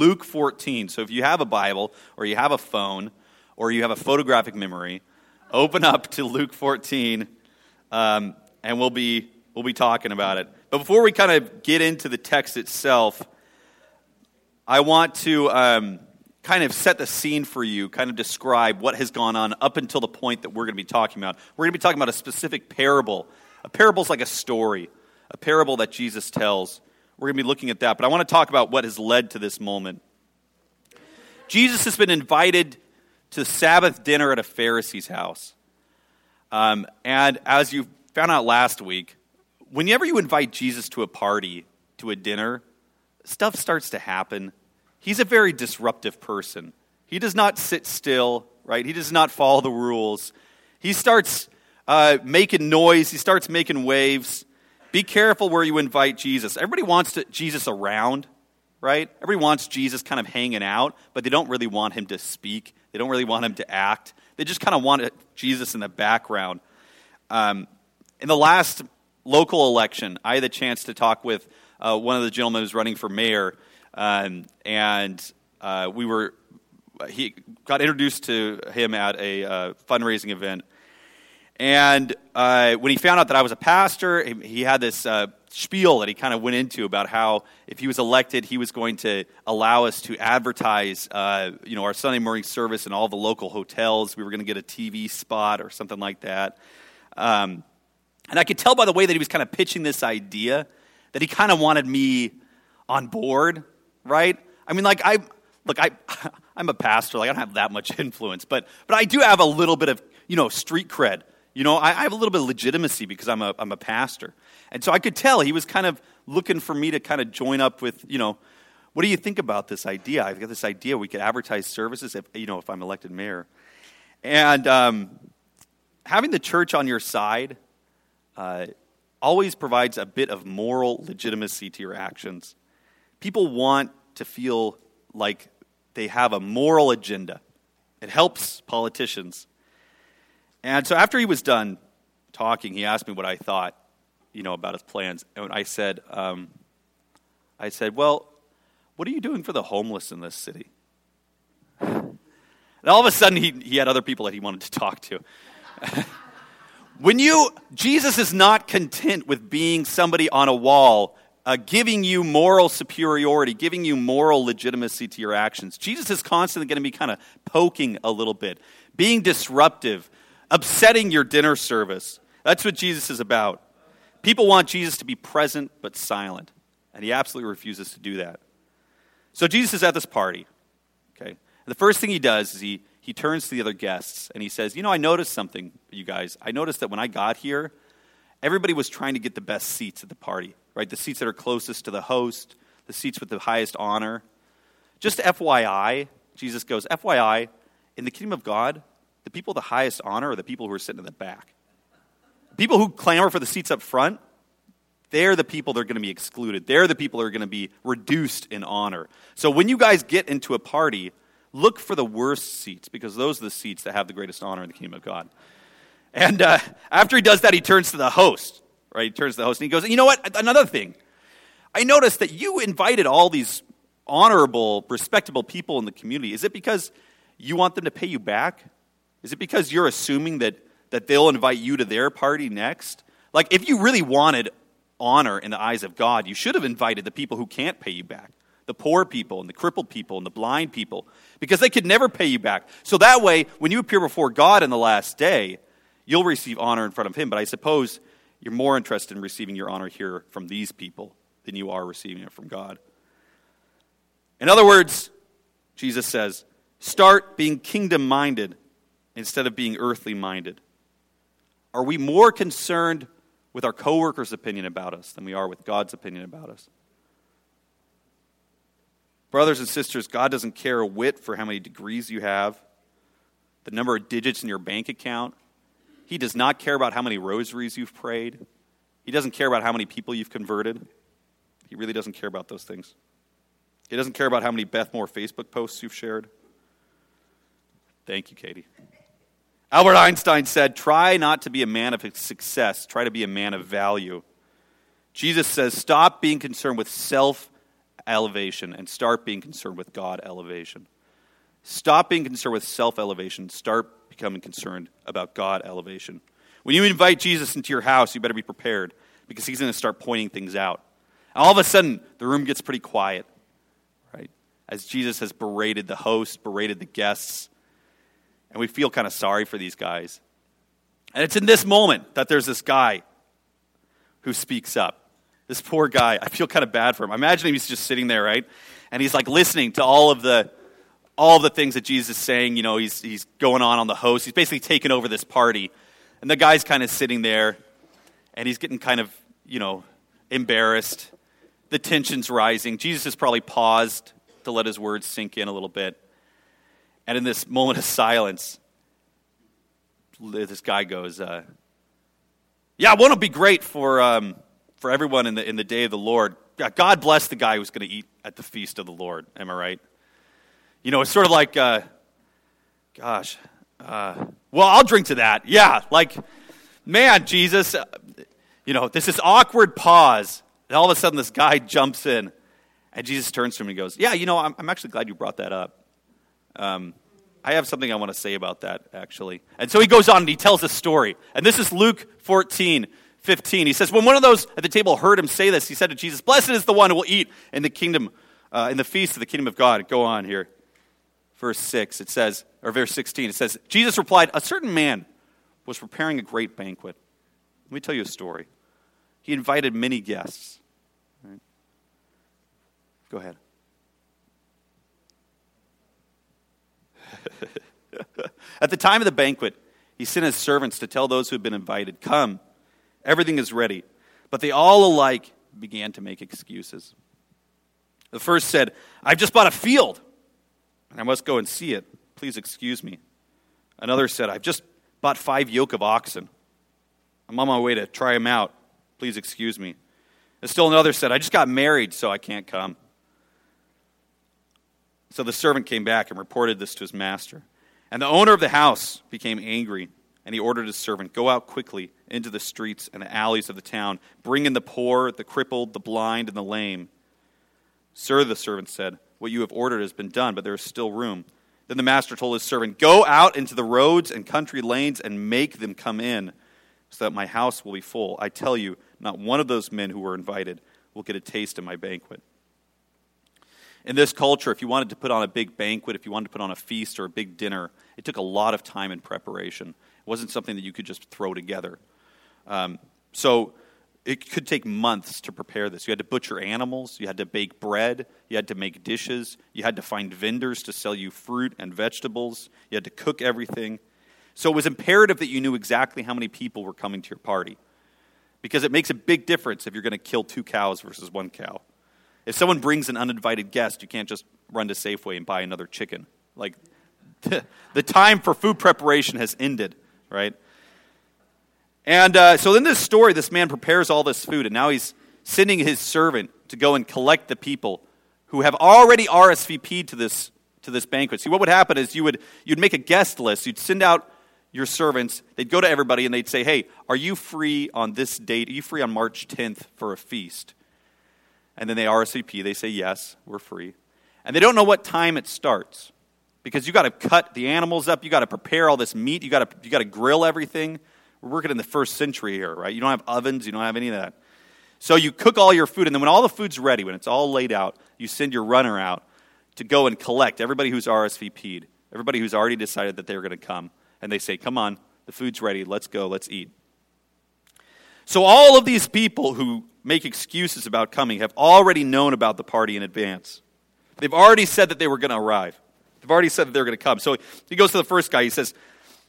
Luke 14. So if you have a Bible or you have a phone or you have a photographic memory, open up to Luke 14 um, and we'll be, we'll be talking about it. But before we kind of get into the text itself, I want to um, kind of set the scene for you, kind of describe what has gone on up until the point that we're going to be talking about. We're going to be talking about a specific parable. A parable is like a story, a parable that Jesus tells. We're going to be looking at that, but I want to talk about what has led to this moment. Jesus has been invited to Sabbath dinner at a Pharisee's house. Um, and as you found out last week, whenever you invite Jesus to a party, to a dinner, stuff starts to happen. He's a very disruptive person. He does not sit still, right? He does not follow the rules. He starts uh, making noise, he starts making waves. Be careful where you invite Jesus. Everybody wants to, Jesus around, right? Everybody wants Jesus kind of hanging out, but they don't really want him to speak. They don't really want him to act. They just kind of want Jesus in the background. Um, in the last local election, I had the chance to talk with uh, one of the gentlemen who's running for mayor, um, and uh, we were he got introduced to him at a uh, fundraising event. And uh, when he found out that I was a pastor, he, had this uh, spiel that he kind of went into about how if he was elected, he was going to allow us to advertise, uh, you know, our Sunday morning service in all the local hotels. We were going to get a TV spot or something like that. Um, and I could tell by the way that he was kind of pitching this idea that he kind of wanted me on board, right? I mean, like I look, I I'm a pastor, like I don't have that much influence, but but I do have a little bit of you know street cred. You know, I, I have a little bit of legitimacy because I'm a I'm a pastor, and so I could tell he was kind of looking for me to kind of join up with you know. What do you think about this idea? I've got this idea we could advertise services if you know if I'm elected mayor, and um, having the church on your side uh, always provides a bit of moral legitimacy to your actions. People want to feel like they have a moral agenda. It helps politicians. And so after he was done talking, he asked me what I thought, you know, about his plans. And I said, um, I said, well, what are you doing for the homeless in this city? And all of a sudden, he, he had other people that he wanted to talk to. When you, Jesus is not content with being somebody on a wall, uh, giving you moral superiority, giving you moral legitimacy to your actions. Jesus is constantly going to be kind of poking a little bit, being disruptive, upsetting your dinner service. That's what Jesus is about. People want Jesus to be present but silent, and he absolutely refuses to do that. So Jesus is at this party, okay? And the first thing he does is he he turns to the other guests and he says, You know, I noticed something, you guys. I noticed that when I got here, everybody was trying to get the best seats at the party, right? The seats that are closest to the host, the seats with the highest honor. Just FYI, Jesus goes, FYI, in the kingdom of God, the people the highest honor are the people who are sitting in the back. People who clamor for the seats up front, they're the people that are going to be excluded. They're the people that are going to be reduced in honor. So when you guys get into a party, look for the worst seats because those are the seats that have the greatest honor in the kingdom of God. And uh, after he does that, he turns to the host, right? He turns to the host and he goes, You know what? Another thing. I noticed that you invited all these honorable, respectable people in the community. Is it because you want them to pay you back? Is it because you're assuming that, that they'll invite you to their party next? Like, if you really wanted honor in the eyes of God, you should have invited the people who can't pay you back the poor people and the crippled people and the blind people because they could never pay you back. So that way, when you appear before God in the last day, you'll receive honor in front of Him. But I suppose you're more interested in receiving your honor here from these people than you are receiving it from God. In other words, Jesus says, start being kingdom minded instead of being earthly minded. Are we more concerned with our coworkers' opinion about us than we are with God's opinion about us? Brothers and sisters, God doesn't care a whit for how many degrees you have, the number of digits in your bank account. He does not care about how many rosaries you've prayed. He doesn't care about how many people you've converted. He really doesn't care about those things. He doesn't care about how many Beth Moore Facebook posts you've shared. Thank you, Katie. Albert Einstein said, Try not to be a man of success, try to be a man of value. Jesus says, Stop being concerned with self elevation and start being concerned with God elevation. Stop being concerned with self elevation. Start becoming concerned about God elevation. When you invite Jesus into your house, you better be prepared because he's going to start pointing things out. And all of a sudden, the room gets pretty quiet, right? As Jesus has berated the host, berated the guests, and we feel kind of sorry for these guys. And it's in this moment that there's this guy who speaks up. This poor guy, I feel kind of bad for him. I Imagine he's just sitting there, right? And he's like listening to all of the all of the things that Jesus is saying. You know, he's he's going on on the host. He's basically taking over this party. And the guy's kind of sitting there and he's getting kind of, you know, embarrassed. The tension's rising. Jesus has probably paused to let his words sink in a little bit. And in this moment of silence, this guy goes, uh, Yeah, won't it be great for, um, for everyone in the, in the day of the Lord? God bless the guy who's going to eat at the feast of the Lord. Am I right? You know, it's sort of like, uh, gosh, uh, well, I'll drink to that. Yeah, like, man, Jesus, uh, you know, this is awkward pause. And all of a sudden, this guy jumps in, and Jesus turns to him and goes, Yeah, you know, I'm, I'm actually glad you brought that up. Um, I have something I want to say about that, actually. And so he goes on and he tells a story. And this is Luke 14, 15. He says, When one of those at the table heard him say this, he said to Jesus, Blessed is the one who will eat in the kingdom, uh, in the feast of the kingdom of God. Go on here. Verse 6, it says, or verse 16, it says, Jesus replied, A certain man was preparing a great banquet. Let me tell you a story. He invited many guests. Right? Go ahead. At the time of the banquet, he sent his servants to tell those who had been invited, Come, everything is ready. But they all alike began to make excuses. The first said, I've just bought a field, and I must go and see it. Please excuse me. Another said, I've just bought five yoke of oxen. I'm on my way to try them out. Please excuse me. And still another said, I just got married, so I can't come. So the servant came back and reported this to his master. And the owner of the house became angry, and he ordered his servant, Go out quickly into the streets and the alleys of the town, bring in the poor, the crippled, the blind, and the lame. Sir, the servant said, What you have ordered has been done, but there is still room. Then the master told his servant, Go out into the roads and country lanes and make them come in, so that my house will be full. I tell you, not one of those men who were invited will get a taste of my banquet. In this culture, if you wanted to put on a big banquet, if you wanted to put on a feast or a big dinner, it took a lot of time and preparation. It wasn't something that you could just throw together. Um, so it could take months to prepare this. You had to butcher animals, you had to bake bread, you had to make dishes, you had to find vendors to sell you fruit and vegetables, you had to cook everything. So it was imperative that you knew exactly how many people were coming to your party. Because it makes a big difference if you're going to kill two cows versus one cow. If someone brings an uninvited guest, you can't just run to Safeway and buy another chicken. Like, the time for food preparation has ended, right? And uh, so in this story, this man prepares all this food, and now he's sending his servant to go and collect the people who have already RSVP'd to this, to this banquet. See, what would happen is you would you'd make a guest list. You'd send out your servants. They'd go to everybody and they'd say, hey, are you free on this date? Are you free on March 10th for a feast? And then they RSVP. They say, yes, we're free. And they don't know what time it starts because you got to cut the animals up. You got to prepare all this meat. You got to you got to grill everything. We're working in the first century here, right? You don't have ovens. You don't have any of that. So you cook all your food, and then when all the food's ready, when it's all laid out, you send your runner out to go and collect everybody who's RSVP'd, everybody who's already decided that they're going to come. And they say, Come on, the food's ready. Let's go. Let's eat. So all of these people who make excuses about coming have already known about the party in advance. They've already said that they were going to arrive. They've already said that they're going to come. So he goes to the first guy. He says,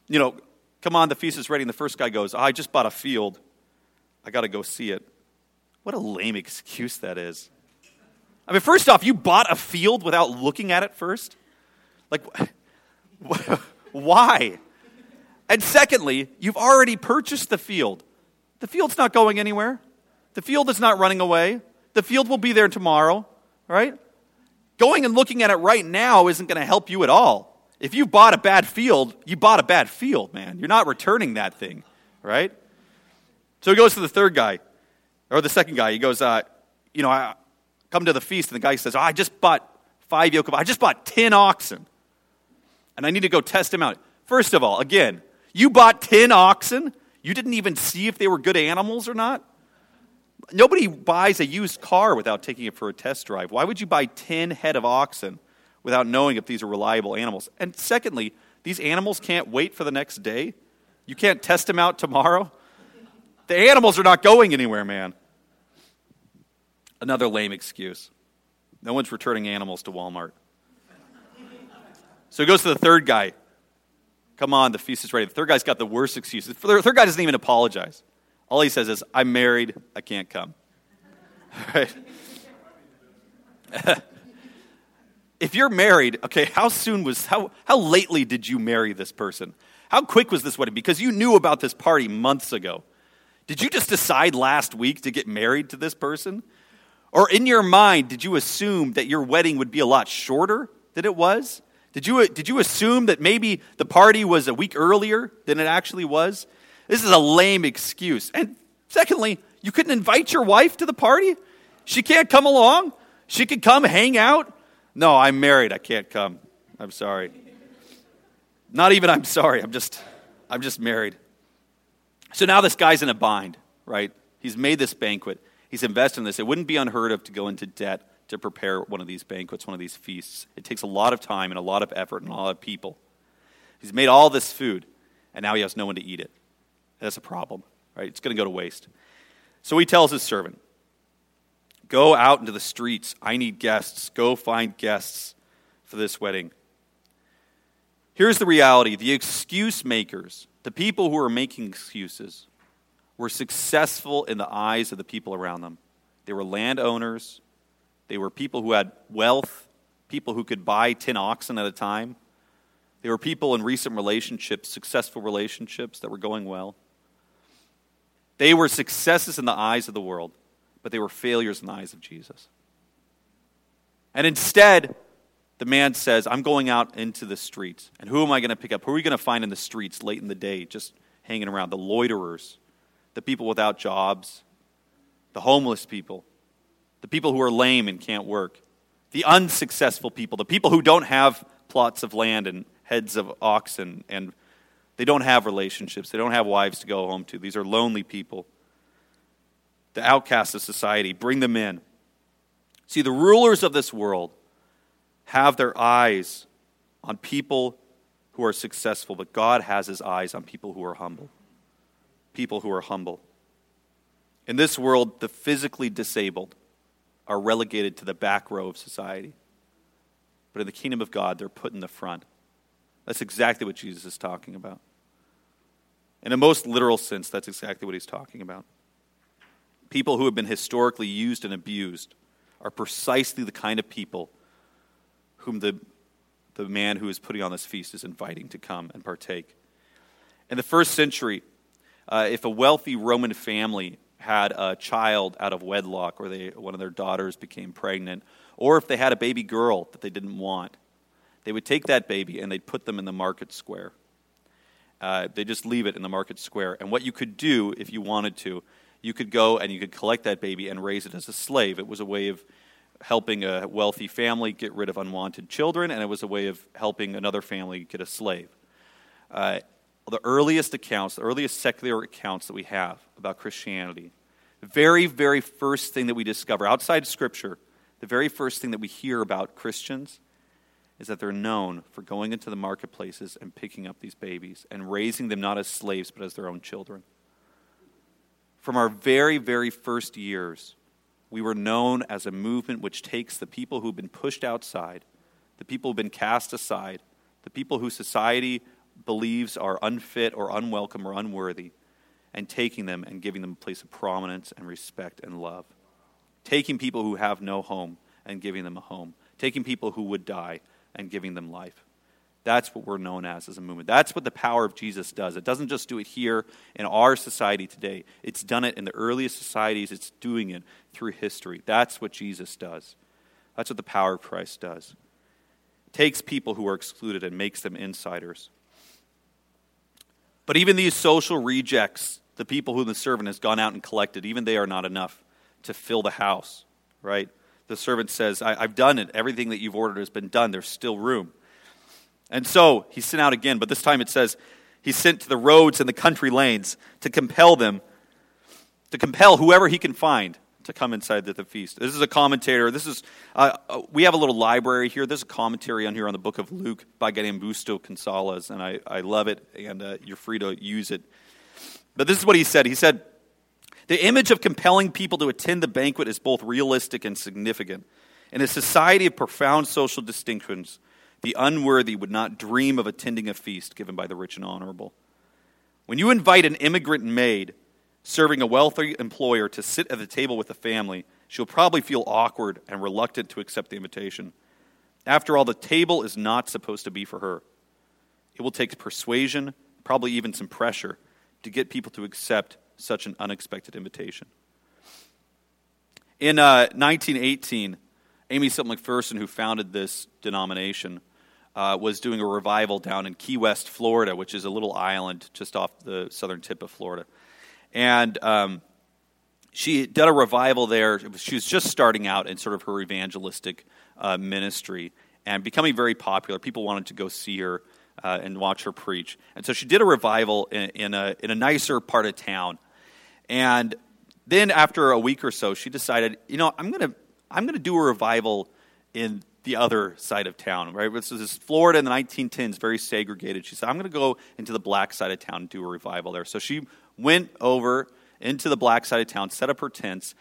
You know, come on, the feast is ready. And the first guy goes, oh, I just bought a field. I got to go see it. What a lame excuse that is. I mean, first off, you bought a field without looking at it first? Like, why? And secondly, you've already purchased the field. The field's not going anywhere. The field is not running away. The field will be there tomorrow, right? Going and looking at it right now isn't going to help you at all. If you bought a bad field, you bought a bad field, man. You're not returning that thing, right? So he goes to the third guy, or the second guy. He goes, uh, You know, I, come to the feast, and the guy says, oh, I just bought five yoke of, I just bought 10 oxen, and I need to go test them out. First of all, again, you bought 10 oxen? You didn't even see if they were good animals or not? Nobody buys a used car without taking it for a test drive. Why would you buy 10 head of oxen without knowing if these are reliable animals? And secondly, these animals can't wait for the next day. You can't test them out tomorrow. The animals are not going anywhere, man. Another lame excuse. No one's returning animals to Walmart. So he goes to the third guy. Come on, the feast is ready. The third guy's got the worst excuse. The third guy doesn't even apologize. All he says is, I'm married, I can't come. Right? if you're married, okay, how soon was, how, how lately did you marry this person? How quick was this wedding? Because you knew about this party months ago. Did you just decide last week to get married to this person? Or in your mind, did you assume that your wedding would be a lot shorter than it was? Did you, did you assume that maybe the party was a week earlier than it actually was? This is a lame excuse. And secondly, you couldn't invite your wife to the party? She can't come along? She could come hang out? No, I'm married. I can't come. I'm sorry. Not even I'm sorry. I'm just I'm just married. So now this guy's in a bind, right? He's made this banquet. He's invested in this. It wouldn't be unheard of to go into debt to prepare one of these banquets, one of these feasts. It takes a lot of time and a lot of effort and a lot of people. He's made all this food, and now he has no one to eat it. That's a problem, right? It's going to go to waste. So he tells his servant, Go out into the streets. I need guests. Go find guests for this wedding. Here's the reality the excuse makers, the people who are making excuses, were successful in the eyes of the people around them. They were landowners, they were people who had wealth, people who could buy 10 oxen at a time. They were people in recent relationships, successful relationships that were going well. They were successes in the eyes of the world, but they were failures in the eyes of Jesus. And instead, the man says, I'm going out into the streets. And who am I going to pick up? Who are we going to find in the streets late in the day, just hanging around? The loiterers, the people without jobs, the homeless people, the people who are lame and can't work, the unsuccessful people, the people who don't have plots of land and heads of oxen, and they don't have relationships, they don't have wives to go home to. These are lonely people. The outcasts of society, bring them in. See, the rulers of this world have their eyes on people who are successful, but God has his eyes on people who are humble. People who are humble. In this world, the physically disabled are relegated to the back row of society. But in the kingdom of God, they're put in the front. That's exactly what Jesus is talking about. In a most literal sense, that's exactly what he's talking about. People who have been historically used and abused are precisely the kind of people whom the, the man who is putting on this feast is inviting to come and partake. In the first century, uh, if a wealthy Roman family had a child out of wedlock or they, one of their daughters became pregnant, or if they had a baby girl that they didn't want, they would take that baby and they'd put them in the market square. Uh, they just leave it in the market square. And what you could do if you wanted to, you could go and you could collect that baby and raise it as a slave. It was a way of helping a wealthy family get rid of unwanted children, and it was a way of helping another family get a slave. Uh, the earliest accounts, the earliest secular accounts that we have about Christianity, the very, very first thing that we discover outside Scripture, the very first thing that we hear about Christians is that they're known for going into the marketplaces and picking up these babies and raising them not as slaves but as their own children. From our very, very first years, we were known as a movement which takes the people who've been pushed outside, the people who've been cast aside, the people who society believes are unfit or unwelcome or unworthy, and taking them and giving them a place of prominence and respect and love. Taking people who have no home and giving them a home. Taking people who would die and giving them life. That's what we're known as as a movement. That's what the power of Jesus does. It doesn't just do it here in our society today, it's done it in the earliest societies, it's doing it through history. That's what Jesus does. That's what the power of Christ does. It takes people who are excluded and makes them insiders. But even these social rejects, the people whom the servant has gone out and collected, even they are not enough to fill the house, right? the servant says, I, have done it. Everything that you've ordered has been done. There's still room. And so he sent out again, but this time it says he sent to the roads and the country lanes to compel them, to compel whoever he can find to come inside the, the feast. This is a commentator. This is uh, uh, we have a little library here. There's a commentary on here on the book of Luke by Justo Gonzalez, and I, I love it, and uh, you're free to use it. But this is what he said. He said, The image of compelling people to attend the banquet is both realistic and significant. In a society of profound social distinctions, the unworthy would not dream of attending a feast given by the rich and honorable. When you invite an immigrant maid serving a wealthy employer to sit at the table with the family, she'll probably feel awkward and reluctant to accept the invitation. After all, the table is not supposed to be for her. It will take persuasion, probably even some pressure, to get people to accept such an unexpected invitation. In uh, 1918, Aimee Semple McPherson, who founded this denomination, uh, was doing a revival down in Key West, Florida, which is a little island just off the southern tip of Florida. And um, she did a revival there. she was just starting out in sort of her evangelistic uh, ministry and becoming very popular. People wanted to go see her uh, and watch her preach. And so she did a revival in, in, a, in a nicer part of town. And then after a week or so, she decided, you know, I'm going to I'm going to do a revival in the other side of town, right? This is Florida in the 1910s, very segregated. She said, I'm going to go into the black side of town and do a revival there. So she went over into the black side of town, set up her tents.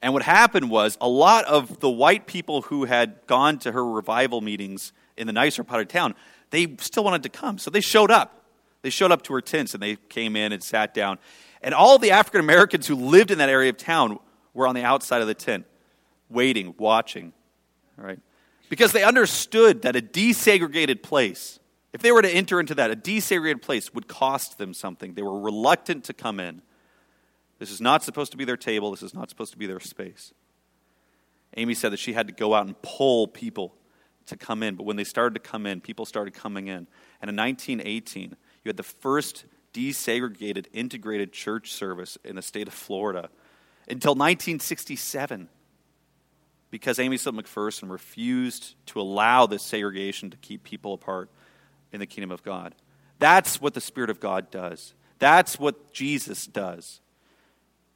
And what happened was a lot of the white people who had gone to her revival meetings in the nicer part of town, they still wanted to come. So they showed up. They showed up to her tents and they came in and sat down. And all the African Americans who lived in that area of town were on the outside of the tent, waiting, watching. Right? Because they understood that a desegregated place if they were to enter into that, a desegregated place would cost them something. They were reluctant to come in. This is not supposed to be their table, this is not supposed to be their space. Aimee said that she had to go out and pull people to come in, but when they started to come in, people started coming in. And in 1918, you had the first desegregated, integrated church service in the state of Florida until 1967 because Aimee Semple McPherson refused to allow this segregation to keep people apart in the kingdom of God. That's what the Spirit of God does. That's what Jesus does.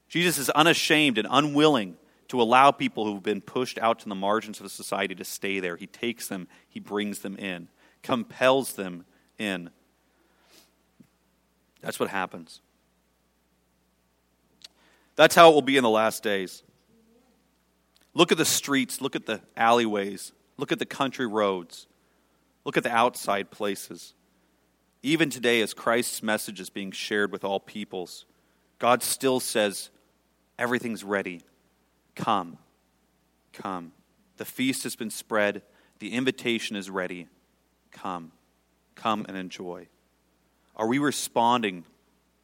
Jesus is unashamed and unwilling to allow people who've been pushed out to the margins of society to stay there. He takes them, he brings them in, compels them in. That's what happens. That's how it will be in the last days. Look at the streets, look at the alleyways, look at the country roads. Look at the outside places. Even today, as Christ's message is being shared with all peoples, God still says, Everything's ready. Come. Come. The feast has been spread. The invitation is ready. Come. Come and enjoy. Are we responding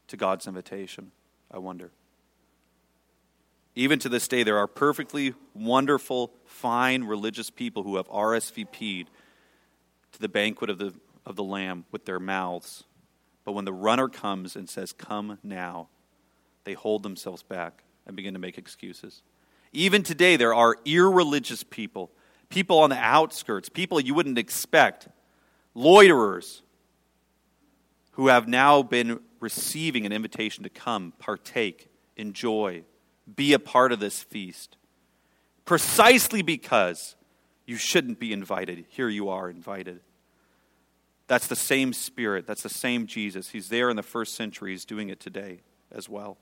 to God's invitation? I wonder. Even to this day, there are perfectly wonderful, fine religious people who have RSVP'd to the banquet of the, of the Lamb with their mouths. But when the runner comes and says, Come now, they hold themselves back and begin to make excuses. Even today, there are irreligious people, people on the outskirts, people you wouldn't expect, loiterers, who have now been receiving an invitation to come, partake, enjoy, be a part of this feast. Precisely because you shouldn't be invited. Here you are invited. That's the same Spirit. That's the same Jesus. He's there in the first century. He's doing it today as well.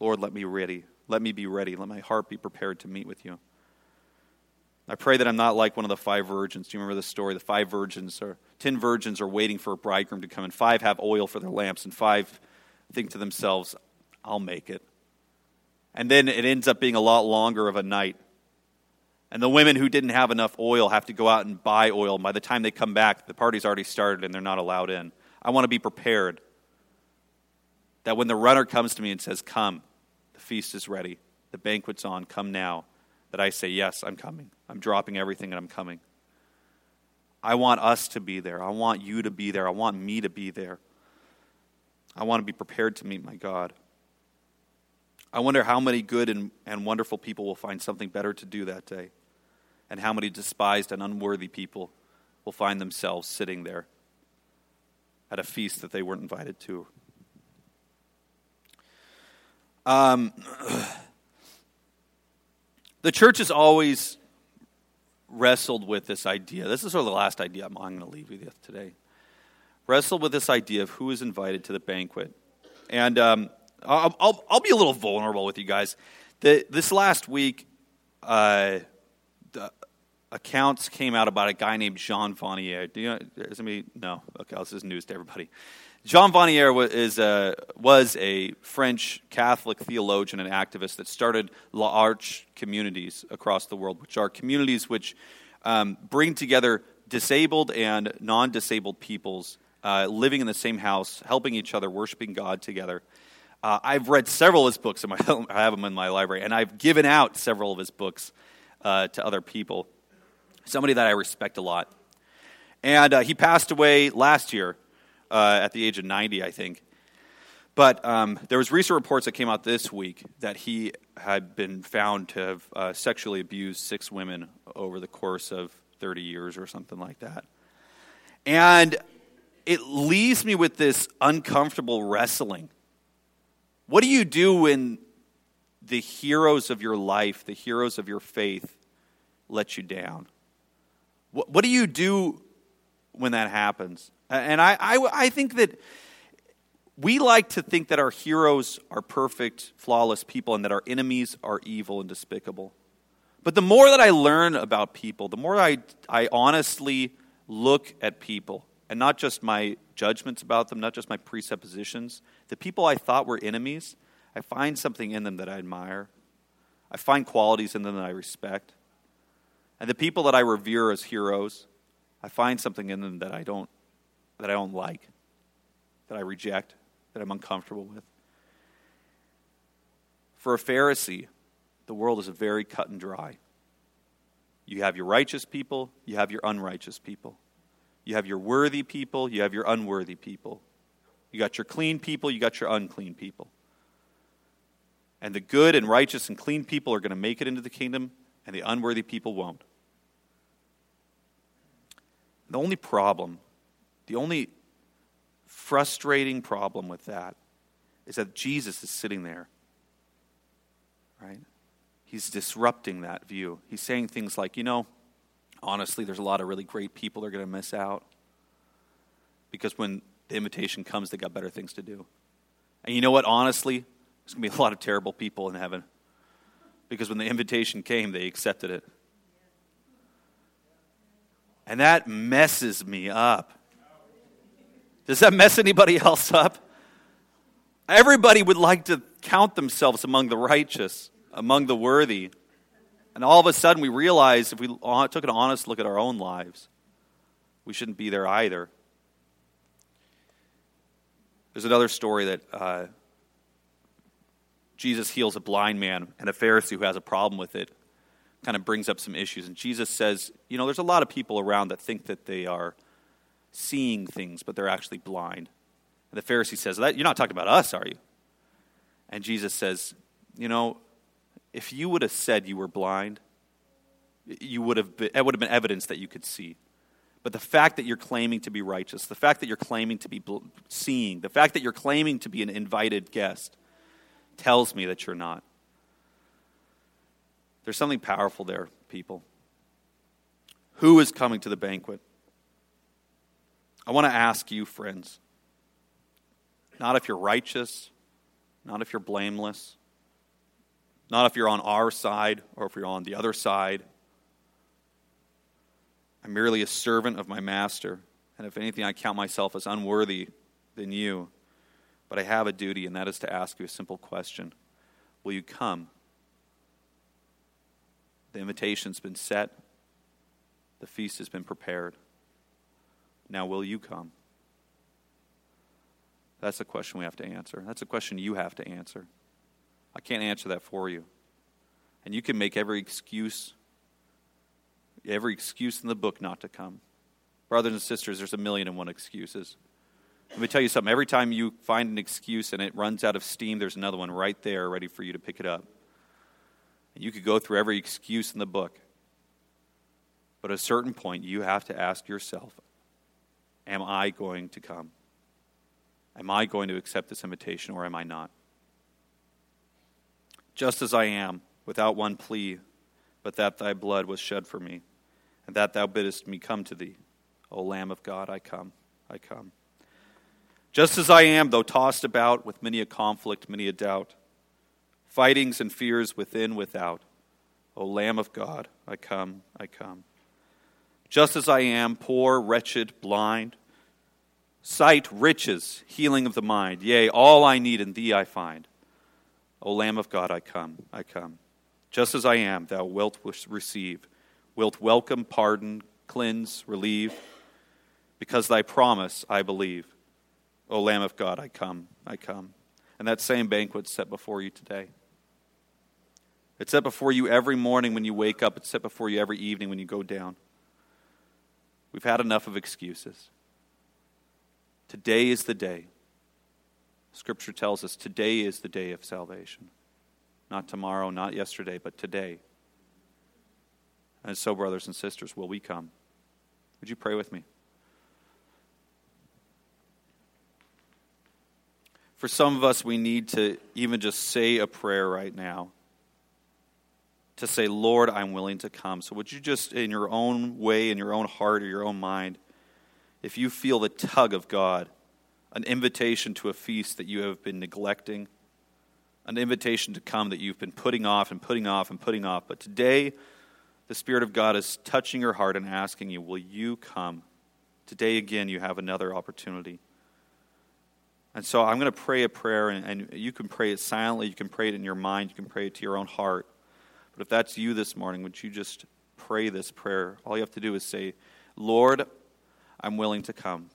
Lord, let me be ready. Let me be ready. Let my heart be prepared to meet with you. I pray that I'm not like one of the five virgins. Do you remember the story? The five virgins are ten virgins are waiting for a bridegroom to come, and five have oil for their lamps, and five think to themselves, I'll make it. And then it ends up being a lot longer of a night. And the women who didn't have enough oil have to go out and buy oil. By the time they come back, the party's already started and they're not allowed in. I want to be prepared that when the runner comes to me and says, Come, the feast is ready, the banquet's on, come now, that I say, Yes, I'm coming. I'm dropping everything and I'm coming. I want us to be there. I want you to be there. I want me to be there. I want to be prepared to meet my God. I wonder how many good and, and wonderful people will find something better to do that day, and how many despised and unworthy people will find themselves sitting there at a feast that they weren't invited to. Um, the church has always wrestled with this idea. This is sort of the last idea I'm, I'm going to leave you with today. Wrestled with this idea of who is invited to the banquet. And um, I'll, I'll, I'll, be a little vulnerable with you guys. The, this last week, uh, accounts came out about a guy named Jean Vanier. Do you know, is anybody? No. Okay, this is news to everybody. Jean Vanier was, is a, was a French Catholic theologian and activist that started La L'Arche communities across the world, which are communities which um, bring together disabled and non disabled peoples uh, living in the same house, helping each other, worshiping God together. Uh, I've read several of his books, my, I have them in my library, and I've given out several of his books uh, to other people somebody that I respect a lot. And uh, he passed away last year uh, at the age of 90, I think. But um, there was recent reports that came out this week that he had been found to have uh, sexually abused six women over the course of 30 years or something like that. And it leaves me with this uncomfortable wrestling. What do you do when the heroes of your life, the heroes of your faith, let you down? What, what do you do when that happens? And I, I, I think that we like to think that our heroes are perfect, flawless people and that our enemies are evil and despicable. But the more that I learn about people, the more I, I honestly look at people, and not just my judgments about them, not just my presuppositions, the people I thought were enemies, I find something in them that I admire. I find qualities in them that I respect. And the people that I revere as heroes, I find something in them that I don't that I don't like, that I reject, that I'm uncomfortable with. For a Pharisee, the world is very cut and dry. You have your righteous people, you have your unrighteous people. You have your worthy people, you have your unworthy people. You got your clean people, you got your unclean people. And the good and righteous and clean people are going to make it into the kingdom, and the unworthy people won't. The only problem, the only frustrating problem with that is that Jesus is sitting there, right? He's disrupting that view. He's saying things like, you know, honestly, there's a lot of really great people that are going to miss out because when the invitation comes, they got better things to do. And you know what? Honestly, there's going to be a lot of terrible people in heaven because when the invitation came, they accepted it. And that messes me up. Does that mess anybody else up? Everybody would like to count themselves among the righteous, among the worthy. And all of a sudden, we realize if we took an honest look at our own lives, we shouldn't be there either. There's another story that uh, Jesus heals a blind man, and a Pharisee who has a problem with it kind of brings up some issues. And Jesus says, you know, there's a lot of people around that think that they are seeing things, but they're actually blind. And the Pharisee says, "That You're not talking about us, are you? And Jesus says, You know, if you would have said you were blind, you would have been, it would have been evidence that you could see. But the fact that you're claiming to be righteous, the fact that you're claiming to be seeing, the fact that you're claiming to be an invited guest tells me that you're not. There's something powerful there, people. Who is coming to the banquet? I want to ask you, friends, not if you're righteous, not if you're blameless, not if you're on our side or if you're on the other side. I'm merely a servant of my master, and if anything, I count myself as unworthy than you. But I have a duty, and that is to ask you a simple question Will you come? The invitation's been set, the feast has been prepared. Now, will you come? That's a question we have to answer. That's a question you have to answer. I can't answer that for you. And you can make every excuse, every excuse in the book not to come. Brothers and sisters, there's a million and one excuses. Let me tell you something. Every time you find an excuse and it runs out of steam, there's another one right there ready for you to pick it up. You could go through every excuse in the book. But at a certain point, you have to ask yourself Am I going to come? Am I going to accept this invitation or am I not? Just as I am, without one plea, but that thy blood was shed for me, and that thou biddest me come to thee. O Lamb of God, I come, I come. Just as I am, though tossed about with many a conflict, many a doubt, fightings and fears within, without. O Lamb of God, I come, I come. Just as I am, poor, wretched, blind, sight, riches, healing of the mind, yea, all I need in thee I find. O Lamb of God, I come, I come. Just as I am, thou wilt receive, wilt welcome, pardon, cleanse, relieve. Because thy promise I believe. O Lamb of God, I come, I come. And that same banquet set before you today. It's set before you every morning when you wake up, it's set before you every evening when you go down. We've had enough of excuses. Today is the day. Scripture tells us today is the day of salvation. Not tomorrow, not yesterday, but today. And so, brothers and sisters, will we come? Would you pray with me? For some of us, we need to even just say a prayer right now to say, Lord, I'm willing to come. So, would you just, in your own way, in your own heart or your own mind, if you feel the tug of God, an invitation to a feast that you have been neglecting, an invitation to come that you've been putting off and putting off and putting off, but today the Spirit of God is touching your heart and asking you, Will you come? Today again, you have another opportunity. And so I'm going to pray a prayer, and, and, you can pray it silently, you can pray it in your mind, you can pray it to your own heart. But if that's you this morning, would you just pray this prayer? All you have to do is say, Lord, I'm willing to come.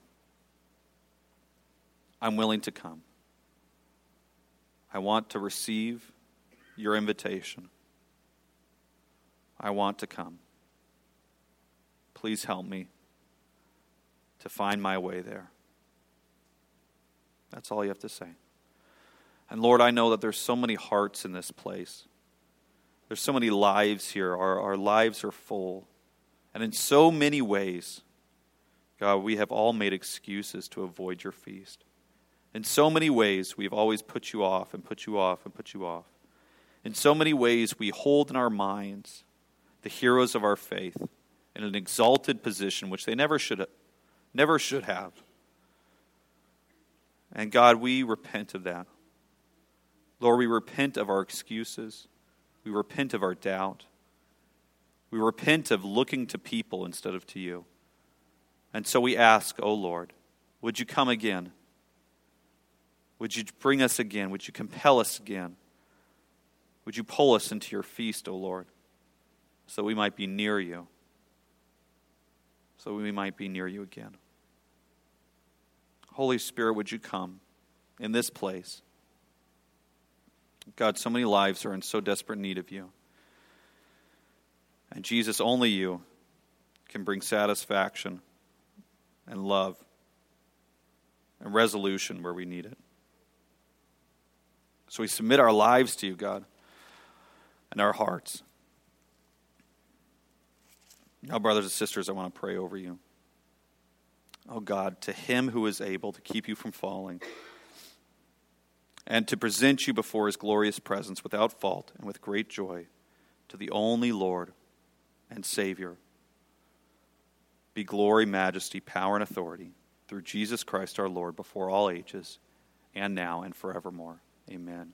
I'm willing to come. I want to receive your invitation. I want to come. Please help me to find my way there. That's all you have to say. And Lord, I know that there's so many hearts in this place. There's so many lives here. Our, our lives are full. And in so many ways, God, we have all made excuses to avoid your feast. In so many ways, we've always put you off and put you off and put you off. In so many ways, we hold in our minds the heroes of our faith in an exalted position which they never should, never should have. And God, we repent of that. Lord, we repent of our excuses. We repent of our doubt. We repent of looking to people instead of to you. And so we ask, O oh Lord, would you come again? Would you bring us again? Would you compel us again? Would you pull us into your feast, O oh Lord, so we might be near you? So we might be near you again. Holy Spirit, would you come in this place? God, so many lives are in so desperate need of you. And Jesus, only you can bring satisfaction and love and resolution where we need it. So we submit our lives to you, God, and our hearts. Now, brothers and sisters, I want to pray over you. Oh God, to him who is able to keep you from falling and to present you before his glorious presence without fault and with great joy, to the only Lord and Savior, be glory, majesty, power, and authority through Jesus Christ our Lord before all ages, and now and forevermore. Amen.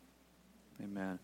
Amen.